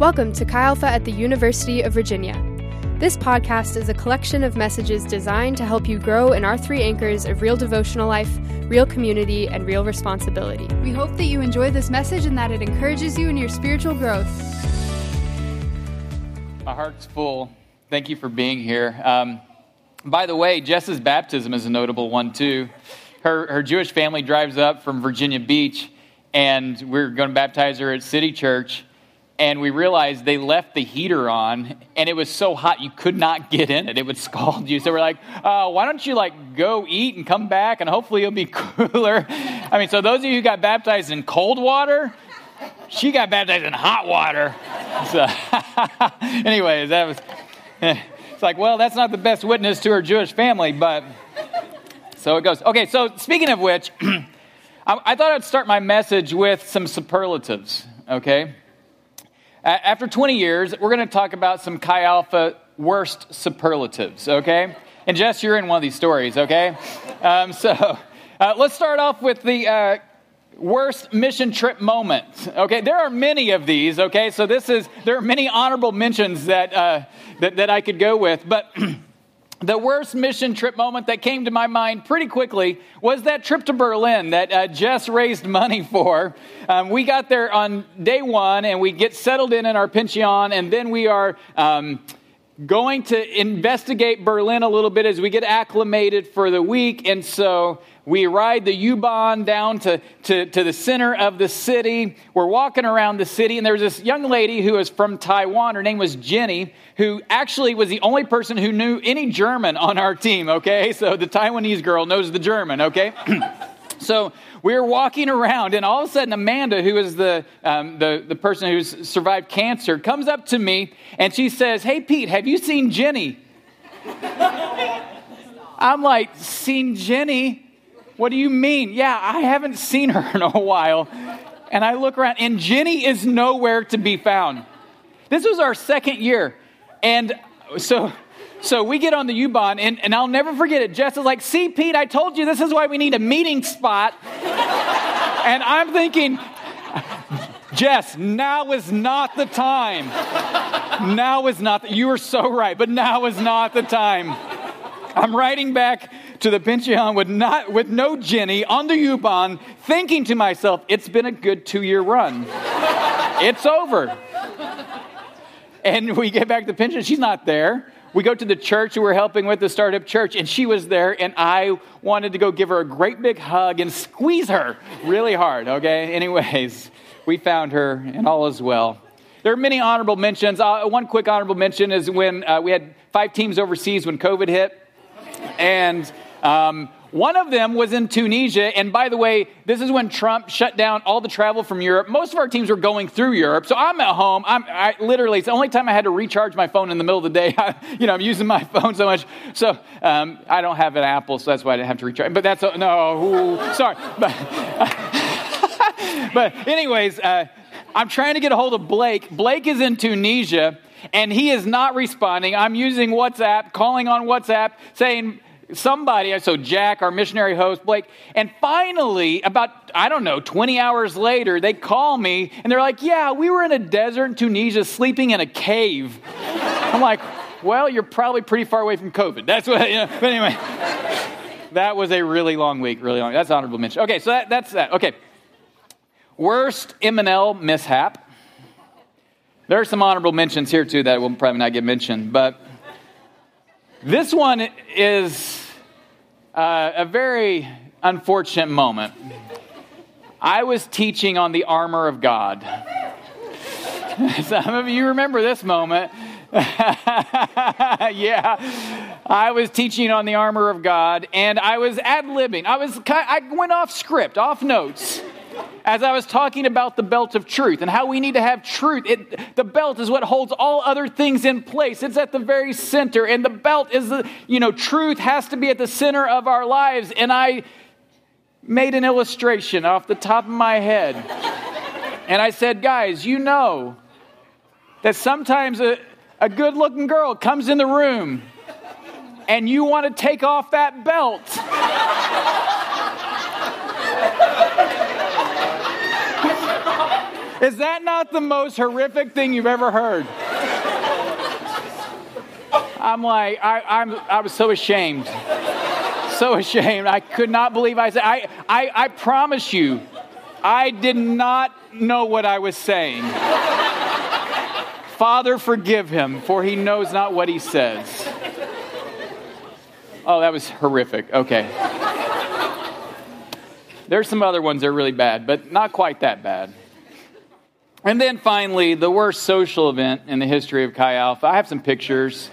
Welcome to Chi Alpha at the University of Virginia. This podcast is a collection of messages designed to help you grow in our three anchors of real devotional life, real community, and real responsibility. We hope that you enjoy this message and that it encourages you in your spiritual growth. My heart's full. Thank you for being here. Um, by the way, Jess's baptism is a notable one, too. Her, her Jewish family drives up from Virginia Beach, and we're going to baptize her at City Church and we realized they left the heater on and it was so hot you could not get in it. It would scald you. So we're like uh, why don't you like go eat and come back and hopefully it'll be cooler? I mean so those of you who got baptized in cold water she got baptized in hot water. So anyways that was it's like well that's not the best witness to her jewish family but so it goes. Okay so speaking of which I, I thought i'd start my message with some superlatives okay after 20 years, we're going to talk about some Chi Alpha worst superlatives, okay? And Jess, you're in one of these stories, okay? Um, so uh, let's start off with the uh, worst mission trip moment, okay? There are many of these, okay? So this is, there are many honorable mentions that, uh, that, that I could go with, but. the worst mission trip moment that came to my mind pretty quickly was that trip to Berlin that uh, Jess raised money for. Um, we got there on day one and we get settled in in our pension, and then we are. Um, going to investigate Berlin a little bit as we get acclimated for the week. And so we ride the U Bahn down to, to, to, the center of the city. We're walking around the city, and there's this young lady who is from Taiwan. Her name was Jenny, who actually was the only person who knew any German on our team, okay? So the Taiwanese girl knows the German, okay? so we were walking around, and all of a sudden, Amanda, who is the, um, the, the person who's survived cancer, comes up to me and she says, Hey, Pete, have you seen Jenny? I'm like, Seen Jenny? What do you mean? Yeah, I haven't seen her in a while. And I look around, and Jenny is nowhere to be found. This was our second year. And so so we get on the U-Bahn, and, and I'll never forget it. Jess is like, see, Pete, I told you this is why we need a meeting spot. and I'm thinking, Jess, now is not the time. Now is not, the, you are so right, but now is not the time. I'm riding back to the pension with, not, with no Jenny on the U-Bahn, thinking to myself, it's been a good two-year run. it's over. And we get back to the pension, she's not there we go to the church who we're helping with the startup church, and she was there, and I wanted to go give her a great big hug and squeeze her really hard, okay? Anyways, we found her, and all is well. There are many honorable mentions. Uh, one quick honorable mention is when uh, we had five teams overseas when COVID hit, and um, one of them was in Tunisia. And by the way, this is when Trump shut down all the travel from Europe. Most of our teams were going through Europe. So I'm at home. I'm I, literally, it's the only time I had to recharge my phone in the middle of the day. I, you know, I'm using my phone so much. So um, I don't have an Apple, so that's why I didn't have to recharge. But that's, no, ooh, sorry. But, but anyways, uh, I'm trying to get a hold of Blake. Blake is in Tunisia and he is not responding. I'm using WhatsApp, calling on WhatsApp, saying, somebody, so Jack, our missionary host, Blake, and finally, about, I don't know, 20 hours later, they call me and they're like, Yeah, we were in a desert in Tunisia sleeping in a cave. I'm like, Well, you're probably pretty far away from COVID. That's what, you know, but anyway, that was a really long week, really long. That's honorable mention. Okay, so that, that's that. Okay. Worst M&L mishap. There are some honorable mentions here too that will probably not get mentioned, but this one is uh, a very unfortunate moment. I was teaching on the armor of God. Some of you remember this moment. yeah, I was teaching on the armor of God, and I was ad libbing. I was I went off script, off notes as I was talking about the belt of truth and how we need to have truth. It, the belt is what holds all other things in place. It's at the very center, and the belt is the, you know, truth has to be at the center of our lives. And I made an illustration off the top of my head. And I said, guys, you know that sometimes a, a good looking girl comes in the room and you want to take off that belt. Is that not the most horrific thing you've ever heard? I'm like, I, I'm, I was so ashamed. So ashamed. I could not believe I said, I, I, I promise you, I did not know what I was saying. Father, forgive him, for he knows not what he says. Oh, that was horrific. Okay. There's some other ones that are really bad, but not quite that bad. And then finally, the worst social event in the history of Chi Alpha. I have some pictures.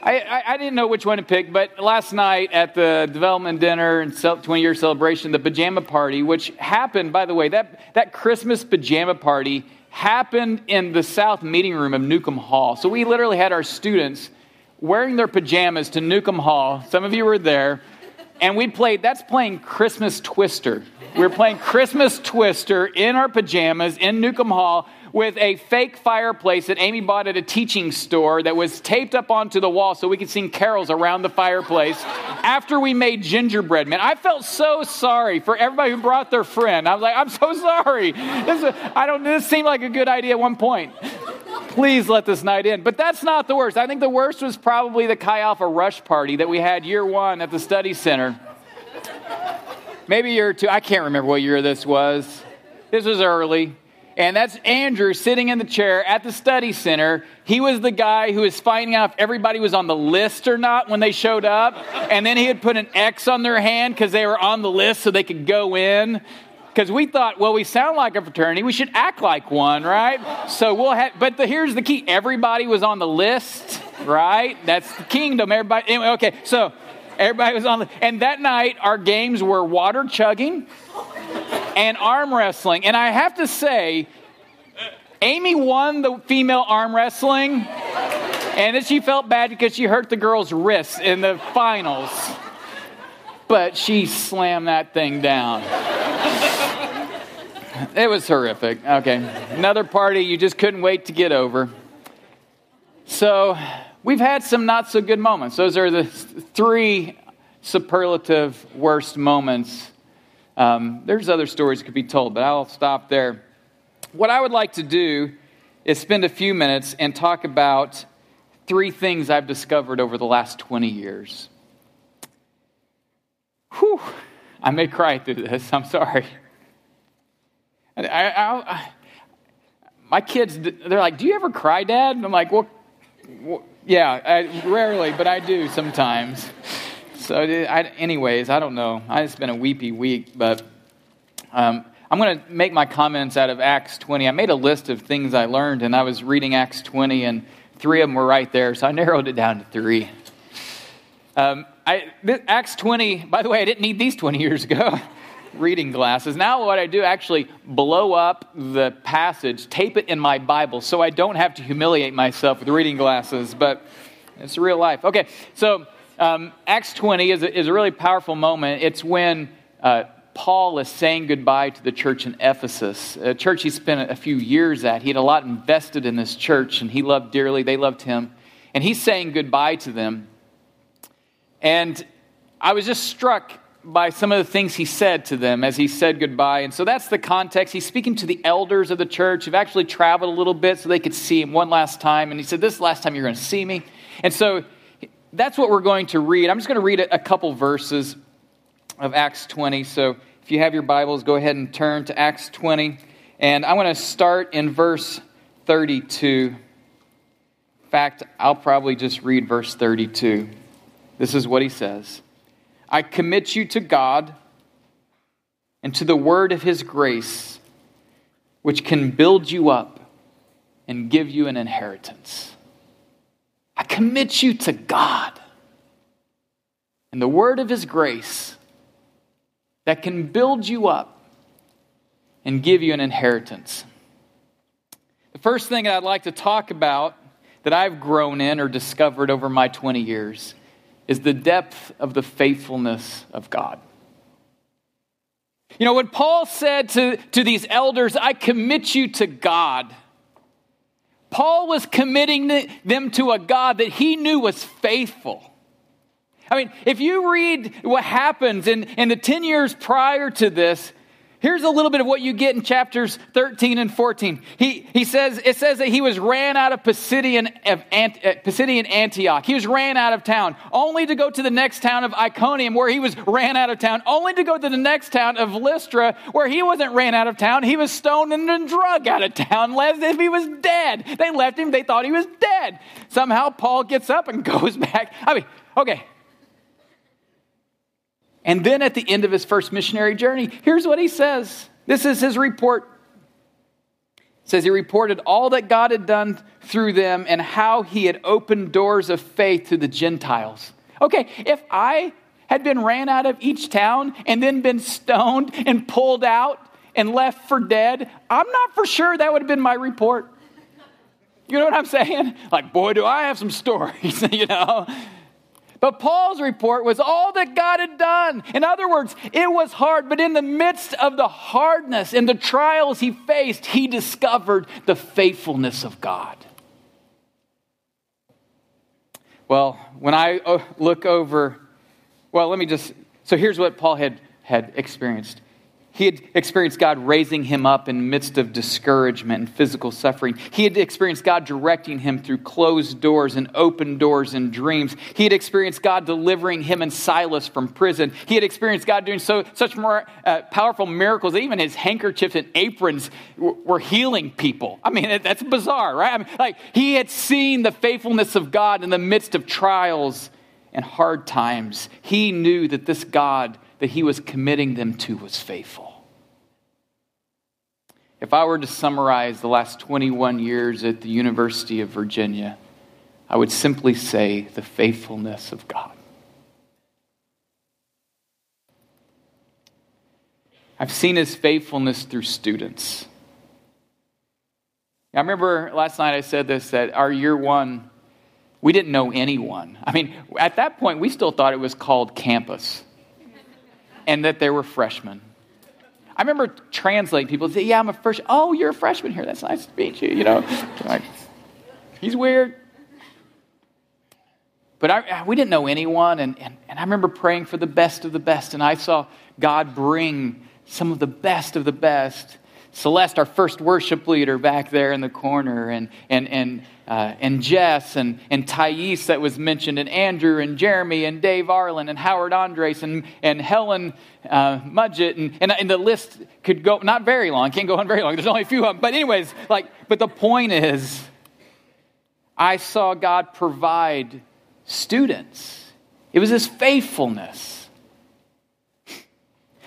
I, I, I, didn't know which one to pick, but last night at the development dinner and 20 year celebration, the pajama party, which happened, by the way, that, that Christmas pajama party happened in the South meeting room of Newcomb Hall. So we literally had our students wearing their pajamas to Newcomb Hall. Some of you were there. And we played, that's playing Christmas Twister. We were playing Christmas Twister in our pajamas in Newcomb Hall with a fake fireplace that Amy bought at a teaching store that was taped up onto the wall so we could sing carols around the fireplace after we made gingerbread man i felt so sorry for everybody who brought their friend. I was like i'm so sorry. This, is, i don't this seemed like a good idea at one point please let this night in but that's not the worst i think the worst was probably the chi alpha rush party that we had year one at the study center maybe year two i can't remember what year this was this was early and that's Andrew sitting in the chair at the study center. He was the guy who was finding out if everybody was on the list or not when they showed up. And then he had put an X on their hand because they were on the list so they could go in. Because we thought, well, we sound like a fraternity, we should act like one, right? So we'll have, but the, here's the key everybody was on the list, right? That's the kingdom. Everybody, anyway, okay, so everybody was on the, and that night our games were water chugging and arm wrestling. And I have to say, Amy won the female arm wrestling, and then she felt bad because she hurt the girl's wrists in the finals. But she slammed that thing down. It was horrific. Okay. Another party you just couldn't wait to get over. So, we've had some not so good moments. Those are the three superlative worst moments um, there's other stories that could be told, but I'll stop there. What I would like to do is spend a few minutes and talk about three things I've discovered over the last 20 years. Whew, I may cry through this. I'm sorry. I, I, I, my kids, they're like, Do you ever cry, Dad? And I'm like, Well, well yeah, rarely, but I do sometimes. So, I, anyways, I don't know. It's been a weepy week, but um, I'm going to make my comments out of Acts 20. I made a list of things I learned, and I was reading Acts 20, and three of them were right there, so I narrowed it down to three. Um, I, Acts 20, by the way, I didn't need these 20 years ago. reading glasses. Now, what I do actually blow up the passage, tape it in my Bible, so I don't have to humiliate myself with reading glasses, but it's real life. Okay, so um, Acts 20 is a, is a, really powerful moment. It's when uh, Paul is saying goodbye to the church in Ephesus, a church he spent a few years at. He had a lot invested in this church, and he loved dearly. They loved him. And he's saying goodbye to them. And I was just struck by some of the things he said to them as he said goodbye. And so that's the context. He's speaking to the elders of the church who've actually traveled a little bit so they could see him one last time. And he said, This last time you're going to see me. And so that's what we're going to read. I'm just going to read a, couple verses of Acts 20. So if you have your Bibles, go ahead and turn to Acts 20. And I want to start in verse 32. In fact, I'll probably just read verse 32. This is what he says I commit you to God and to the word of his grace, which can build you up and give you an inheritance. I commit you to God and the word of His grace that can build you up and give you an inheritance. The first thing I'd like to talk about that I've grown in or discovered over my 20 years is the depth of the faithfulness of God. You know, when Paul said to, to these elders, I commit you to God, Paul was committing them to a God that he knew was faithful. I mean, if you read what happens in, in the 10 years prior to this, Here's a little bit of what you get in chapters 13 and 14. He, he says, it says that he was ran out of Pisidian, of Ant, uh, Pisidian Antioch. He was ran out of town, only to go to the next town of Iconium, where he was ran out of town, only to go to the next town of Lystra, where he wasn't ran out of town. He was stoned and drug out of town, as if he was dead. They left him, they thought he was dead. Somehow Paul gets up and goes back. I mean, okay, and then at the end of his first missionary journey, here's what he says. This is his report. It says he reported all that God had done through them and how he had opened doors of faith to the Gentiles. Okay, if I had been ran out of each town and then been stoned and pulled out and left for dead, I'm not for sure that would have been my report. You know what I'm saying? Like, boy, do I have some stories, you know? But Paul's report was all that God had done. In other words, it was hard, but in the midst of the hardness and the trials he faced, he discovered the faithfulness of God. Well, when I uh, look over, well, let me just, so here's what Paul had, had experienced. He had experienced God raising him up in midst of discouragement and physical suffering. He had experienced God directing him through closed doors and open doors and dreams. He had experienced God delivering him and Silas from prison. He had experienced God doing so, such more uh, powerful miracles even his handkerchiefs and aprons w- were healing people. I mean, that's bizarre, right? I mean, like, he had seen the faithfulness of God in the midst of trials and hard times. He knew that this God that he was committing them to was faithful. If I were to summarize the last 21 years at the University of Virginia, I would simply say the faithfulness of God. I've seen his faithfulness through students. I remember last night I said this that our year one, we didn't know anyone. I mean, at that point, we still thought it was called campus and that there were freshmen. I remember translating people say, Yeah, I'm a freshman. Oh, you're a freshman here. That's nice to meet you, you know. like, he's weird. But I, we didn't know anyone, and, and, and I remember praying for the best of the best, and I saw God bring some of the best of the best. Celeste, our first worship leader, back there in the corner, and, and, and uh, and Jess and, and Thais that was mentioned, and Andrew and Jeremy and Dave Arlen and Howard Andres and, and Helen uh, Mudgett. And, and, and the list could go not very long, can't go on very long. There's only a few of them. But, anyways, like, but the point is, I saw God provide students. It was his faithfulness.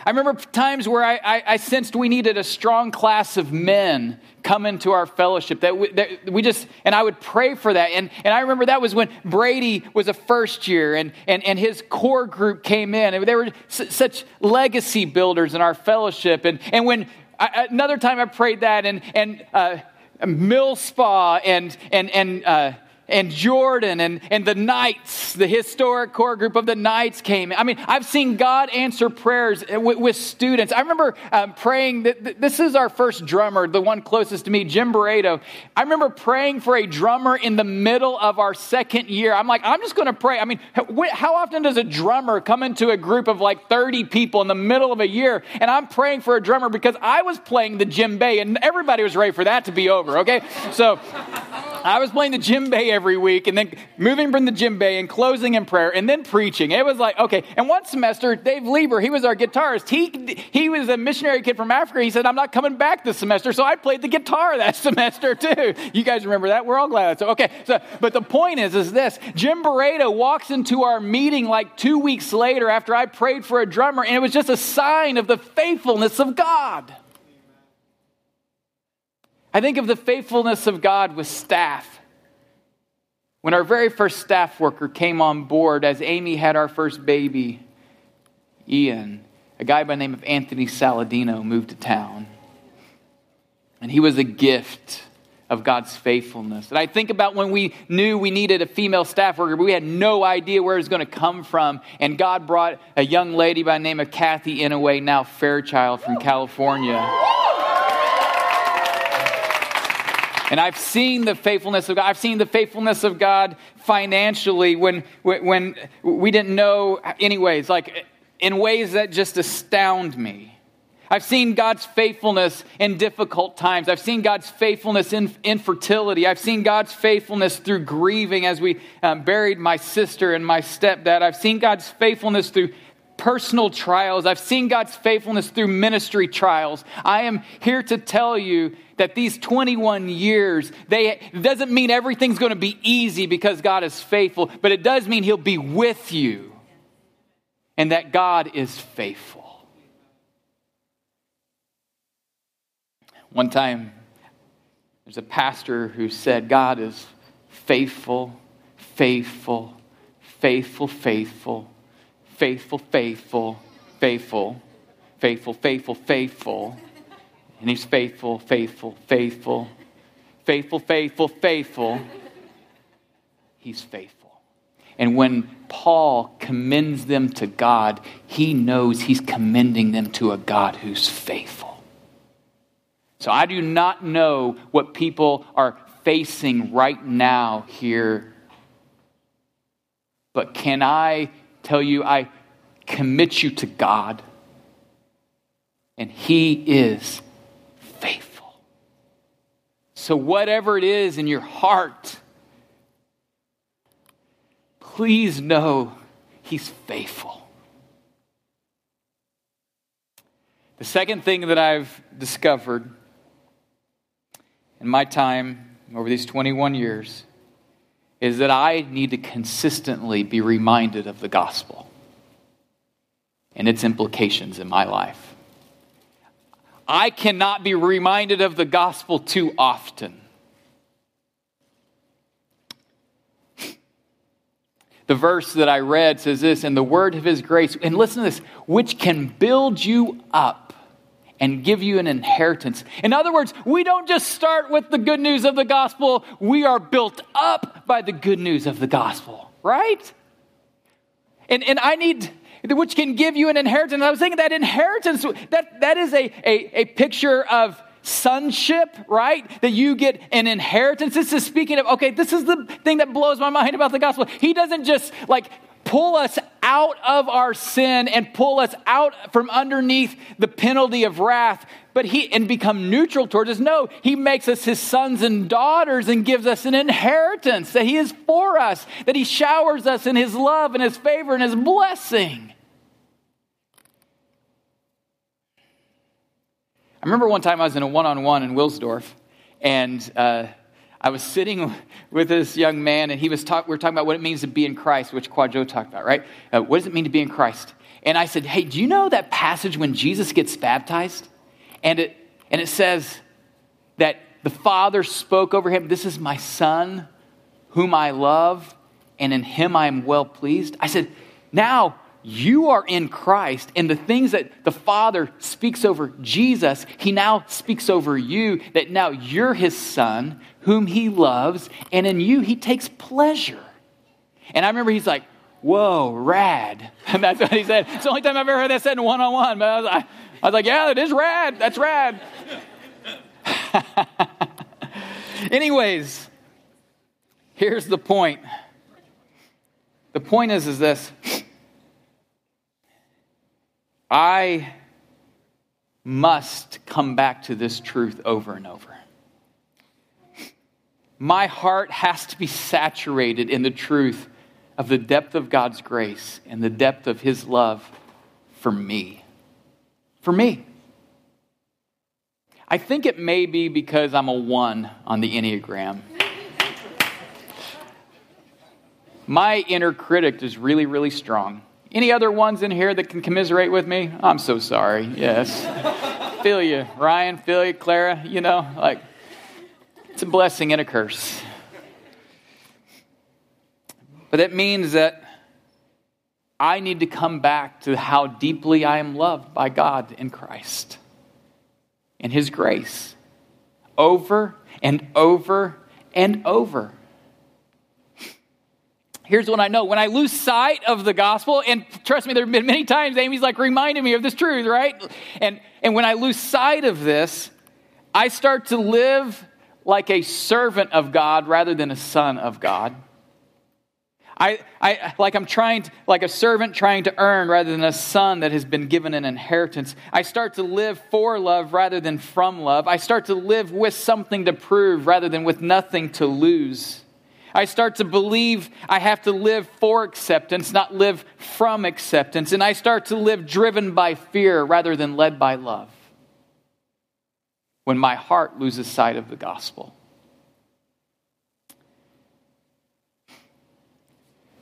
I remember times where I, I, I, sensed we needed a strong class of men come into our fellowship that we, that we just and i would pray for that. And, and i remember that was when brady was a first year and, and, and his core group came in. And they were such legacy builders in our fellowship. And, and when I, another time i prayed that and, and uh, mill spa and, and, and uh, and Jordan and, and the Knights, the historic core group of the Knights came. I mean, I've seen God answer prayers with, with students. I remember um, praying that this is our first drummer, the one closest to me, Jim Barreto. I remember praying for a drummer in the middle of our second year. I'm like, I'm just going to pray. I mean, how often does a drummer come into a group of like 30 people in the middle of a year? And I'm praying for a drummer because I was playing the djembe and everybody was ready for that to be over, okay? So I was playing the djembe every week and then moving from the djembe and closing in prayer and then preaching. It was like, okay. And one semester, Dave Lieber, he was our guitarist. He, he was a missionary kid from Africa. He said, I'm not coming back this semester. So I played the guitar that semester too. You guys remember that? We're all glad. So, okay. So, but the point is, is this Jim Barreto walks into our meeting like two weeks later after I prayed for a drummer, and it was just a sign of the faithfulness of God. I think of the faithfulness of God with staff. When our very first staff worker came on board, as Amy had our first baby, Ian, a guy by the name of Anthony Saladino moved to town. And he was a gift of God's faithfulness. And I think about when we knew we needed a female staff worker, but we had no idea where it was going to come from. And God brought a young lady by the name of Kathy Inouye, now Fairchild from California. And I've seen the faithfulness of God. I've seen the faithfulness of God financially when, when we didn't know, anyways, like in ways that just astound me. I've seen God's faithfulness in difficult times. I've seen God's faithfulness in infertility. I've seen God's faithfulness through grieving as we um, buried my sister and my stepdad. I've seen God's faithfulness through personal trials. I've seen God's faithfulness through ministry trials. I am here to tell you that these 21 years, they, doesn't mean everything's going to be easy because God is faithful, but it does mean He'll be with you and that God is faithful. One time, there's a pastor who said, God is faithful, faithful, faithful, faithful faithful, faithful, faithful, faithful, faithful, faithful. And he's faithful, faithful, faithful, faithful, faithful, faithful. He's faithful. And when Paul commends them to God, he knows he's commending them to a God who's faithful. So I do not know what people are facing right now here. But can I tell you, I commit you to God, and He is faithful. So, whatever it is in your heart, please know He's faithful. The second thing that I've discovered in my time over these 21 years is that I need to consistently be reminded of the gospel and its implications in my life. I cannot be reminded of the gospel too often. The verse that I read says this, and the word of his grace, and listen to this, which can build you up and give you an inheritance. In other words, we don't just start with the good news of the gospel, we are built up by the good news of the gospel, right? And, and I need, which can give you an inheritance. I was thinking that inheritance, that, that is a, a, a picture of sonship, right? That you get an inheritance. This is speaking of, okay, this is the thing that blows my mind about the gospel. He doesn't just like pull us out of our sin and pull us out from underneath the penalty of wrath but he and become neutral towards us no he makes us his sons and daughters and gives us an inheritance that he is for us that he showers us in his love and his favor and his blessing i remember one time i was in a one-on-one in wilsdorf and uh, I was sitting with this young man, and he was talk, we were talking about what it means to be in Christ, which Quadro talked about, right? Uh, what does it mean to be in Christ? And I said, Hey, do you know that passage when Jesus gets baptized? And it, and it says that the Father spoke over him, This is my Son, whom I love, and in him I am well pleased. I said, Now you are in Christ, and the things that the Father speaks over Jesus, He now speaks over you, that now you're His Son, whom He loves, and in you He takes pleasure. And I remember He's like, Whoa, rad. And that's what He said. It's the only time I've ever heard that said in one on one, but I was, I, I was like, Yeah, it is rad. That's rad. Anyways, here's the point. The point is, is this I must come back to this truth over and over. My heart has to be saturated in the truth of the depth of God's grace and the depth of His love for me. For me. I think it may be because I'm a one on the Enneagram. My inner critic is really, really strong. Any other ones in here that can commiserate with me? I'm so sorry. Yes. feel you. Ryan, feel you. Clara, you know, like, it's a blessing and a curse. But it means that I need to come back to how deeply I am loved by God in Christ and His grace over and over and over. Here's what I know. When I lose sight of the gospel, and trust me, there have been many times Amy's like reminding me of this truth, right? And, and when I lose sight of this, I start to live like a servant of God rather than a son of God. I, I, like I'm trying, to, like a servant trying to earn rather than a son that has been given an inheritance. I start to live for love rather than from love. I start to live with something to prove rather than with nothing to lose. I start to believe I have to live for acceptance, not live from acceptance. And I start to live driven by fear rather than led by love. When my heart loses sight of the gospel.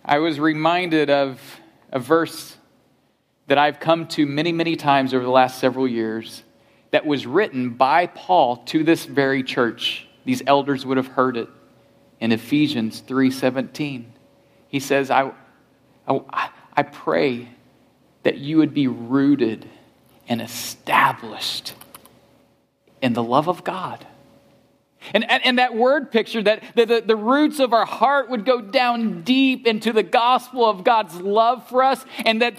I was reminded of a verse that I've come to many, many times over the last several years that was written by Paul to this very church. These elders would have heard it in Ephesians 3:17. He says, I, I, I pray that you would be rooted and established in the love of God and, and, and, that word picture that the, the, roots of our heart would go down deep into the gospel of God's love for us, and that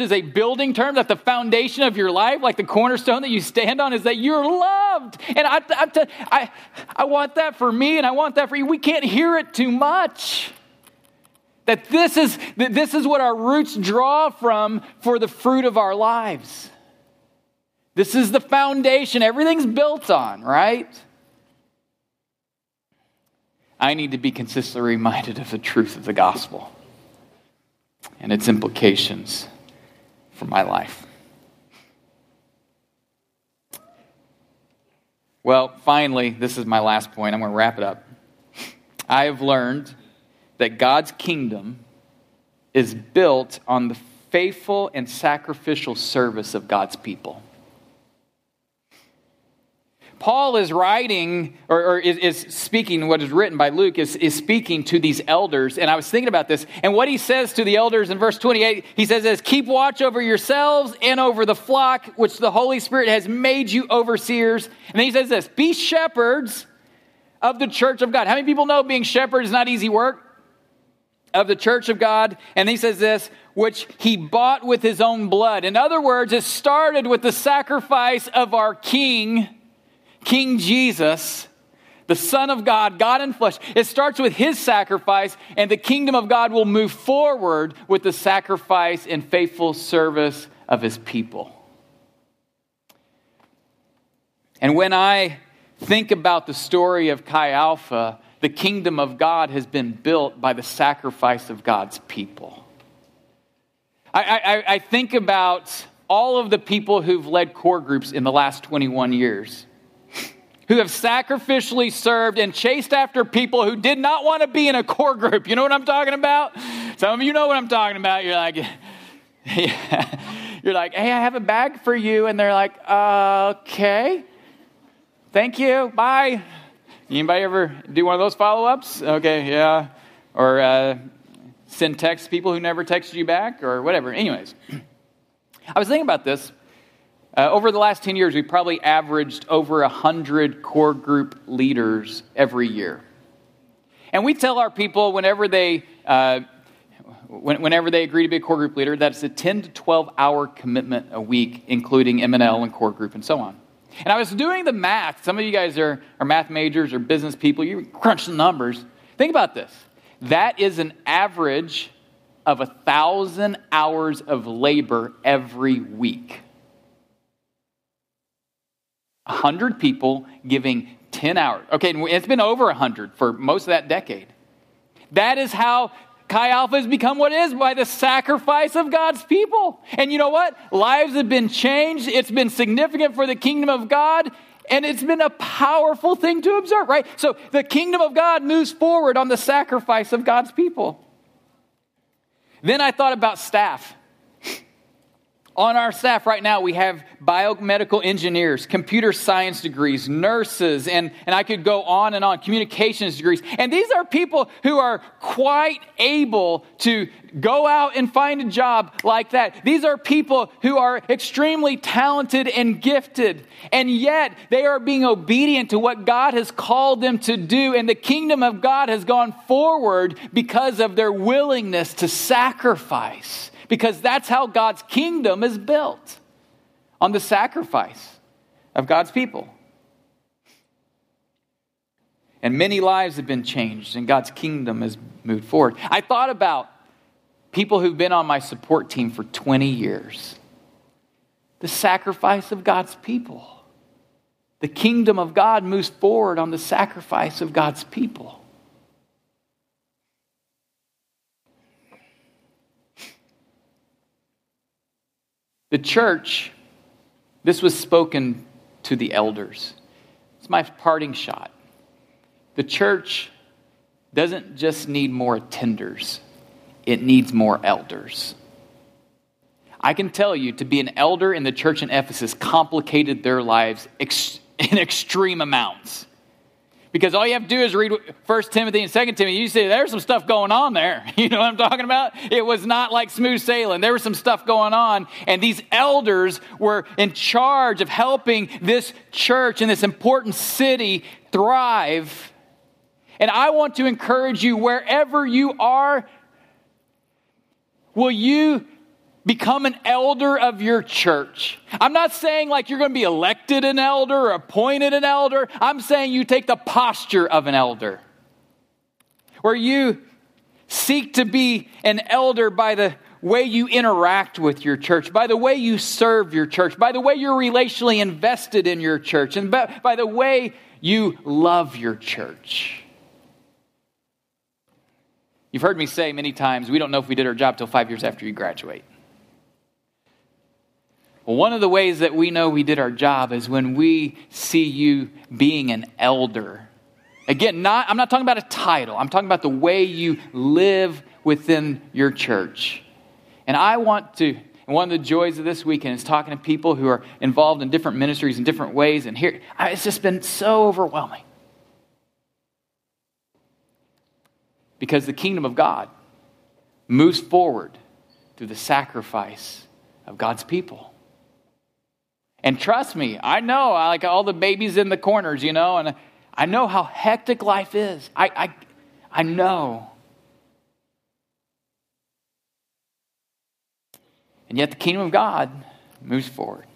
is a building term, that the foundation of your life, like the cornerstone that you stand on, is that you're loved. And I want that for me, and I want that for you. We can't hear it too much. That this is, that this is what our roots draw from for the fruit of our lives. This is the foundation everything's built on, right? I need to be consistently reminded of the truth of the gospel and its implications for my life. Well, finally, this is my last point. I'm going to wrap it up. I have learned that God's kingdom is built on the faithful and sacrificial service of God's people. Paul is writing or, or is, is, speaking, what is written by Luke is, is speaking to these elders. And I was thinking about this. And what he says to the elders in verse 28, he says this Keep watch over yourselves and over the flock, which the Holy Spirit has made you overseers. And then he says this Be shepherds of the church of God. How many people know being shepherd is not easy work? Of the church of God. And he says this, which he bought with his own blood. In other words, it started with the sacrifice of our king King Jesus, the Son of God, God in flesh. It starts with his sacrifice, and the kingdom of God will move forward with the sacrifice and faithful service of his people. And when I think about the story of Chi Alpha, the kingdom of God has been built by the sacrifice of God's people. I, I, I think about all of the people who've led core groups in the last 21 years who have sacrificially served and chased after people who did not want to be in a core group. You know what I'm talking about? Some of you know what I'm talking about. You're like, yeah. you're like, hey, I have a bag for you. And they're like, okay. Thank you. Bye. Anybody ever do one of those follow ups? Okay, yeah. Or uh, send text people who never texted you back or whatever. Anyways, I was thinking about this uh, over the last 10 years, we probably averaged over 100 core group leaders every year. And we tell our people whenever they, uh, whenever they agree to be a core group leader, that it's a 10 to 12 hour commitment a week, including M&L and core group and so on. And I was doing the math. Some of you guys are, are math majors or business people. You crunch the numbers. Think about this. That is an average of a thousand hours of labor every week. 100 people giving 10 hours. Okay, it's been over 100 for most of that decade. That is how Chi Alpha has become what it is by the sacrifice of God's people. And you know what? Lives have been changed. It's been significant for the kingdom of God. And it's been a powerful thing to observe, right? So the kingdom of God moves forward on the sacrifice of God's people. Then I thought about staff. On our staff right now, we have biomedical engineers, computer science degrees, nurses, and, and I could go on and on, communications degrees. And these are people who are quite able to go out and find a job like that. These are people who are extremely talented and gifted, and yet they are being obedient to what God has called them to do. And the kingdom of God has gone forward because of their willingness to sacrifice because that's how God's kingdom is built on the sacrifice of God's people. And many lives have been changed, and God's kingdom has moved forward. I thought about people who've been on my support team for 20 years. The sacrifice of God's people. The kingdom of God moves forward on the sacrifice of God's people. The church, this was spoken to the elders. It's my parting shot. The church doesn't just need more attenders, it needs more elders. I can tell you to be an elder in the church in Ephesus complicated their lives ex- in extreme amounts. Because all you have to do is read 1 Timothy and 2 Timothy. You see, there's some stuff going on there. You know what I'm talking about? It was not like smooth sailing. There was some stuff going on. And these elders were in charge of helping this church in this important city thrive. And I want to encourage you, wherever you are, will you Become an elder of your church. I'm not saying like you're going to be elected an elder or appointed an elder. I'm saying you take the posture of an elder. Where you seek to be an elder by the way you interact with your church, by the way you serve your church, by the way you're relationally invested in your church, and by, the way you love your church. You've heard me say many times, we don't know if we did our job till five years after you graduate. Well, one of the ways that we know we did our job is when we see you being an elder. Again, not, I'm not talking about a title, I'm talking about the way you live within your church. And I want to, and one of the joys of this weekend is talking to people who are involved in different ministries in different ways. And here, it's just been so overwhelming. Because the kingdom of God moves forward through the sacrifice of God's people. And trust me, I know, I like all the babies in the corners, you know, and I know how hectic life is. I, I, I know. And yet the kingdom of God moves forward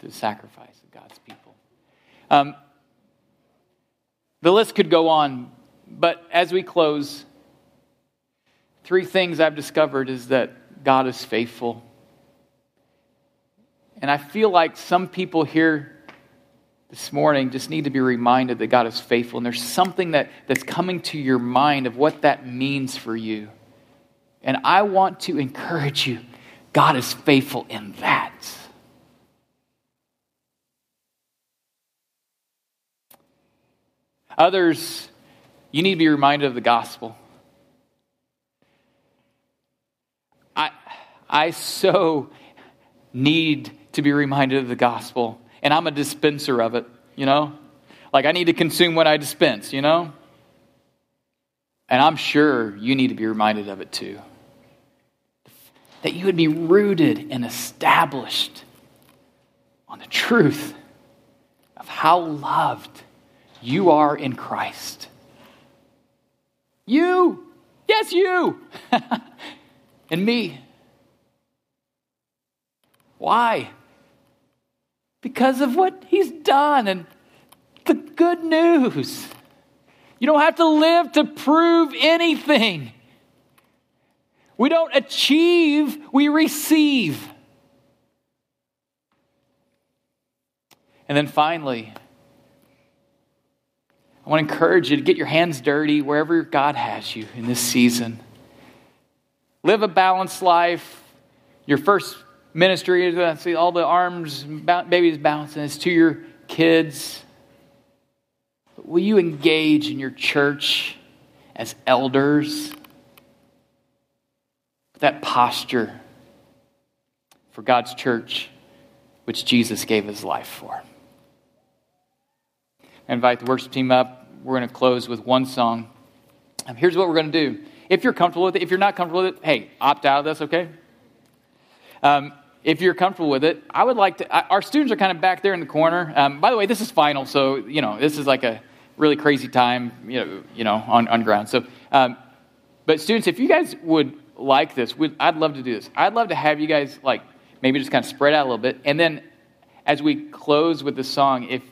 to the sacrifice of God's people. Um, the list could go on, but as we close, three things I've discovered is that God is faithful and I feel like some people here this morning just need to be reminded that God is faithful. And there's something that, that's coming to your mind of what that means for you. And I want to encourage you God is faithful in that. Others, you need to be reminded of the gospel. I, I so need to be reminded of the gospel. And I'm a dispenser of it, you know? Like I need to consume what I dispense, you know? And I'm sure you need to be reminded of it too. That you would be rooted and established on the truth of how loved you are in Christ. You, yes, you, and me. Why? Because of what he's done and the good news. You don't have to live to prove anything. We don't achieve, we receive. And then finally, I want to encourage you to get your hands dirty wherever God has you in this season. Live a balanced life. Your first ministry, I see all the arms, babies bouncing. It's to your kids. But will you engage in your church as elders? That posture for God's church, which Jesus gave his life for. I invite the worship team up. We're going to close with one song. Um, here's what we're going to do. If you're comfortable with it, if you're not comfortable with it, hey, opt out of this, okay? Um, if you're comfortable with it, I would like to. Our students are kind of back there in the corner. Um, by the way, this is final, so you know this is like a really crazy time, you know, you know, on, on ground. So, um, but students, if you guys would like this, I'd love to do this. I'd love to have you guys like maybe just kind of spread out a little bit, and then as we close with the song, if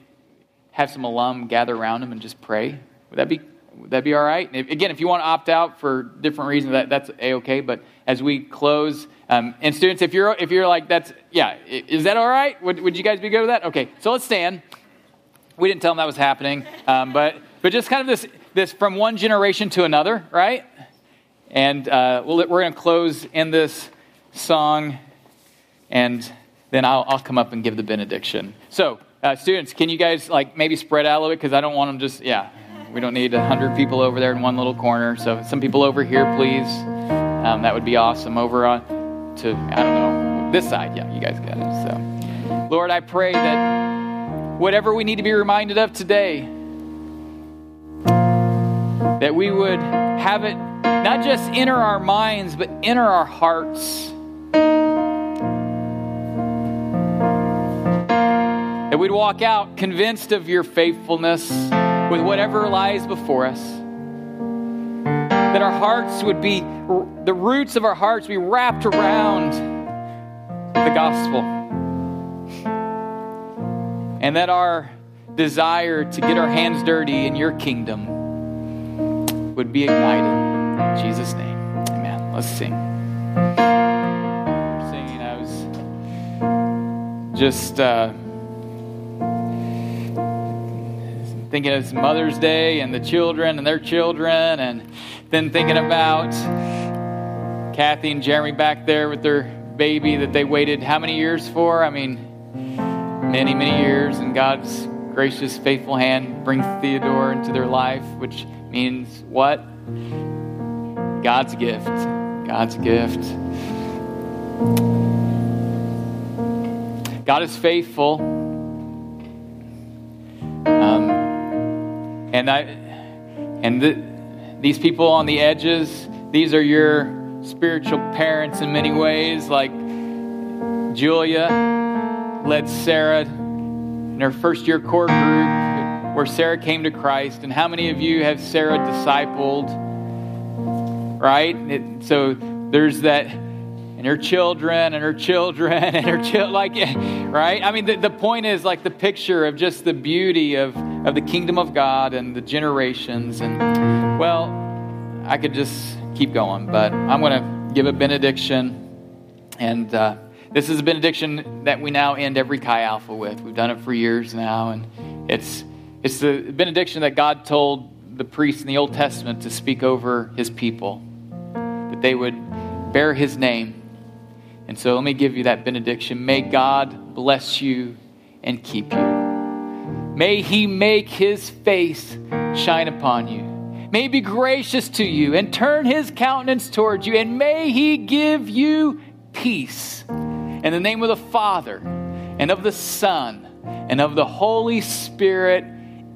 have some alum gather around them and just pray. Would that be Would that be all right? If, again, if you want to opt out for different reasons, that, that's a okay. But as we close, um, and students, if you're if you're like that's yeah, is that all right? Would, would you guys be good with that? Okay, so let's stand. We didn't tell them that was happening, um, but but just kind of this this from one generation to another, right? And uh, we'll, we're going to close in this song, and then I'll, I'll come up and give the benediction. So, uh, students, can you guys like maybe spread out a little bit because I don't want them just yeah. We don't need a hundred people over there in one little corner. So some people over here, please. Um, that would be awesome. Over on to I don't know this side. Yeah, you guys got it. So, Lord, I pray that whatever we need to be reminded of today, that we would have it not just enter our minds, but enter our hearts. That we'd walk out convinced of your faithfulness with whatever lies before us. That our hearts would be, the roots of our hearts be wrapped around the gospel. And that our desire to get our hands dirty in your kingdom would be ignited. In Jesus' name, amen. Let's sing. Singing, I was just. Uh, thinking it's Mother's Day and the children and their children, and then thinking about Kathy and Jeremy back there with their baby that they waited how many years for? I mean, many, many years, and God's gracious, faithful hand brings Theodore into their life, which means what? God's gift. God's gift. God is faithful. And I, and the, these people on the edges, these are your spiritual parents in many ways. Like Julia led Sarah in her first year core group, where Sarah came to Christ. And how many of you have Sarah discipled? Right? It, so there's that and her children and her children and her children like right? I mean the, the point is like the picture of just the beauty of of the kingdom of god and the generations. And well i could just keep going but i'm going to give a benediction. And uh, this is a benediction that we now end every chi alpha with. We've done it for years now and it's it's the benediction that god told the priests in the old testament to speak over his people that they would bear his name and so let me give you that benediction. May God bless you and keep you. May he make his face shine upon you. May be gracious to you and turn his countenance towards you. And may he give you peace. In the name of the Father and of the Son and of the Holy Spirit.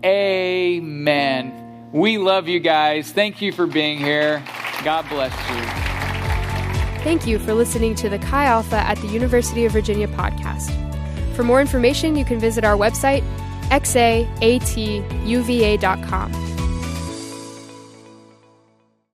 Amen. We love you guys. Thank you for being here. God bless you. Thank you for listening to the Chi Alpha at the University of Virginia podcast. For more information, you can visit our website, xaatuva.com.